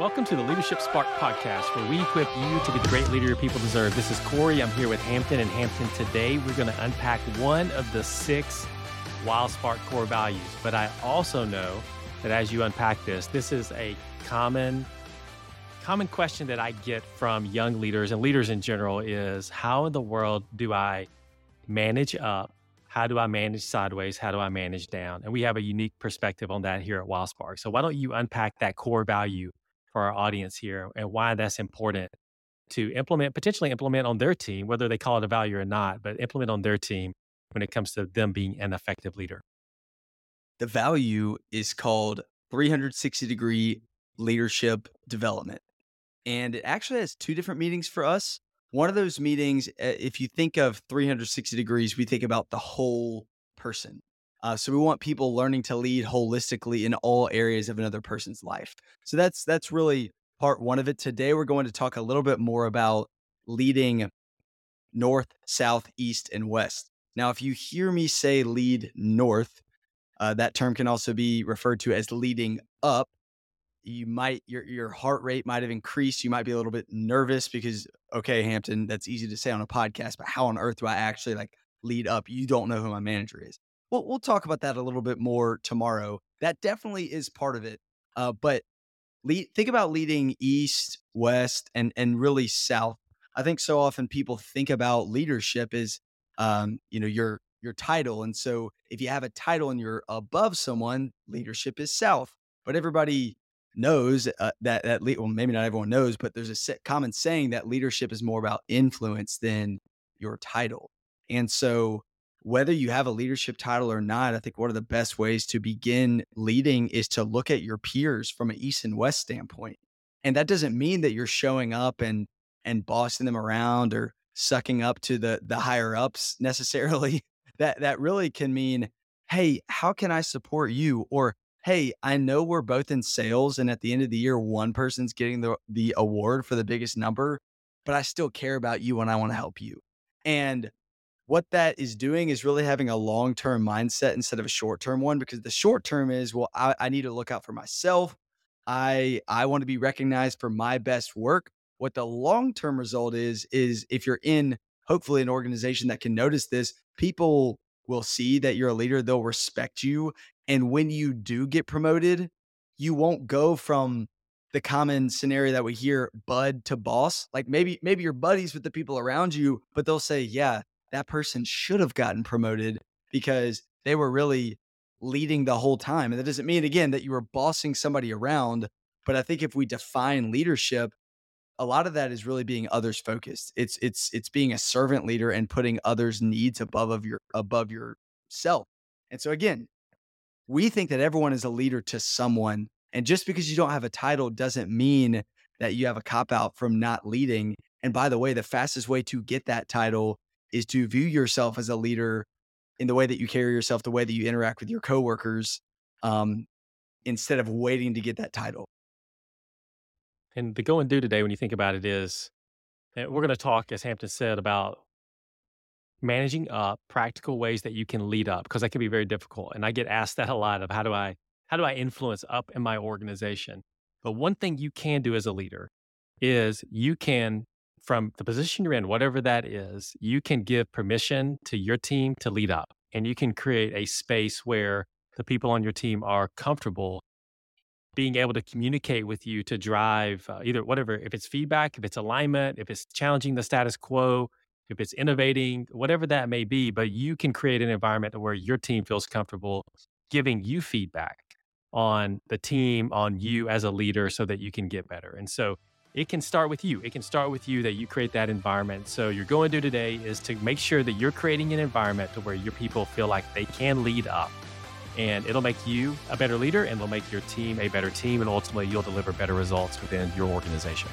Welcome to the Leadership Spark podcast, where we equip you to be the great leader your people deserve. This is Corey. I'm here with Hampton and Hampton. Today, we're going to unpack one of the six Wildsparq core values. But I also know that as you unpack this, this is a common common question that I get from young leaders and leaders in general is how in the world do I manage up? How do I manage sideways? How do I manage down? And we have a unique perspective on that here at Wildsparq. So why don't you unpack that core value for our audience here and why that's important to implement, potentially implement on their team, whether they call it a value or not, but implement on their team when it comes to them being an effective leader? The value is called 360 degree leadership development. And it actually has two different meanings for us. One of those meetings, eh, if you think of 360 degrees, we think about the whole person. Uh, so we want people learning to lead holistically in all areas of another person's life. So that's that's really part one of it. Today we're going to talk a little bit more about leading north, south, east, and west. Now, if you hear me say lead north, uh, that term can also be referred to as leading up. You might your your heart rate might have increased. You might be a little bit nervous because okay, Hampton, that's easy to say on a podcast, but how on earth do I actually like lead up? You don't know who my manager is we'll, we'll talk about that a little bit more tomorrow. That definitely is part of it. Uh, but lead, think about leading east, west, and and really south. I think so often people think about leadership as um, you know your your title, and so if you have a title and you're above someone, leadership is south. But everybody knows uh, that that well maybe not everyone knows, but there's a common saying that leadership is more about influence than your title. And so whether you have a leadership title or not, I think one of the best ways to begin leading is to look at your peers from an east and west standpoint. And that doesn't mean that you're showing up and and bossing them around or sucking up to the the higher ups necessarily. that that really can mean, hey, how can I support you? Or hey, I know we're both in sales and at the end of the year one person's getting the the award for the biggest number, but I still care about you and I want to help you. And what that is doing is really having a long term mindset instead of a short term one because the short term is well I, I, need to look out for myself. I i want to be recognized for my best work. What the long term result is is if you're in hopefully an organization that can notice this people will see that you're a leader they'll respect you and when you do get promoted you won't go from the common scenario that we hear bud to boss. Like maybe maybe you're buddies with the people around you but they'll say yeah that person should have gotten promoted because they were really leading the whole time. And that doesn't mean, again, that you were bossing somebody around. But I think if we define leadership, a lot of that is really being others focused. It's it's it's being a servant leader and putting others' needs above of your above yourself. And so again, we think that everyone is a leader to someone. And just because you don't have a title doesn't mean that you have a cop out from not leading. And by the way, the fastest way to get that title is to view yourself as a leader in the way that you carry yourself, the way that you interact with your coworkers, um, instead of waiting to get that title. And the go and do today, when you think about it, is we're going to talk, as Hampton said, about managing up practical ways that you can lead up because that can be very difficult. And I get asked that a lot of how do I how do I influence up in my organization? But one thing you can do as a leader is you can from the position you're in, whatever that is, you can give permission to your team to lead up and you can create a space where the people on your team are comfortable being able to communicate with you to drive uh, either whatever, if it's feedback, if it's alignment, if it's challenging the status quo, if it's innovating, whatever that may be. But you can create an environment where your team feels comfortable giving you feedback on the team, on you as a leader so that you can get better. And so it can start with you. It can start with you that you create that environment. So you're going to do today is to make sure that you're creating an environment to where your people feel like they can lead up. And it'll make you a better leader and it'll make your team a better team. And ultimately, you'll deliver better results within your organization.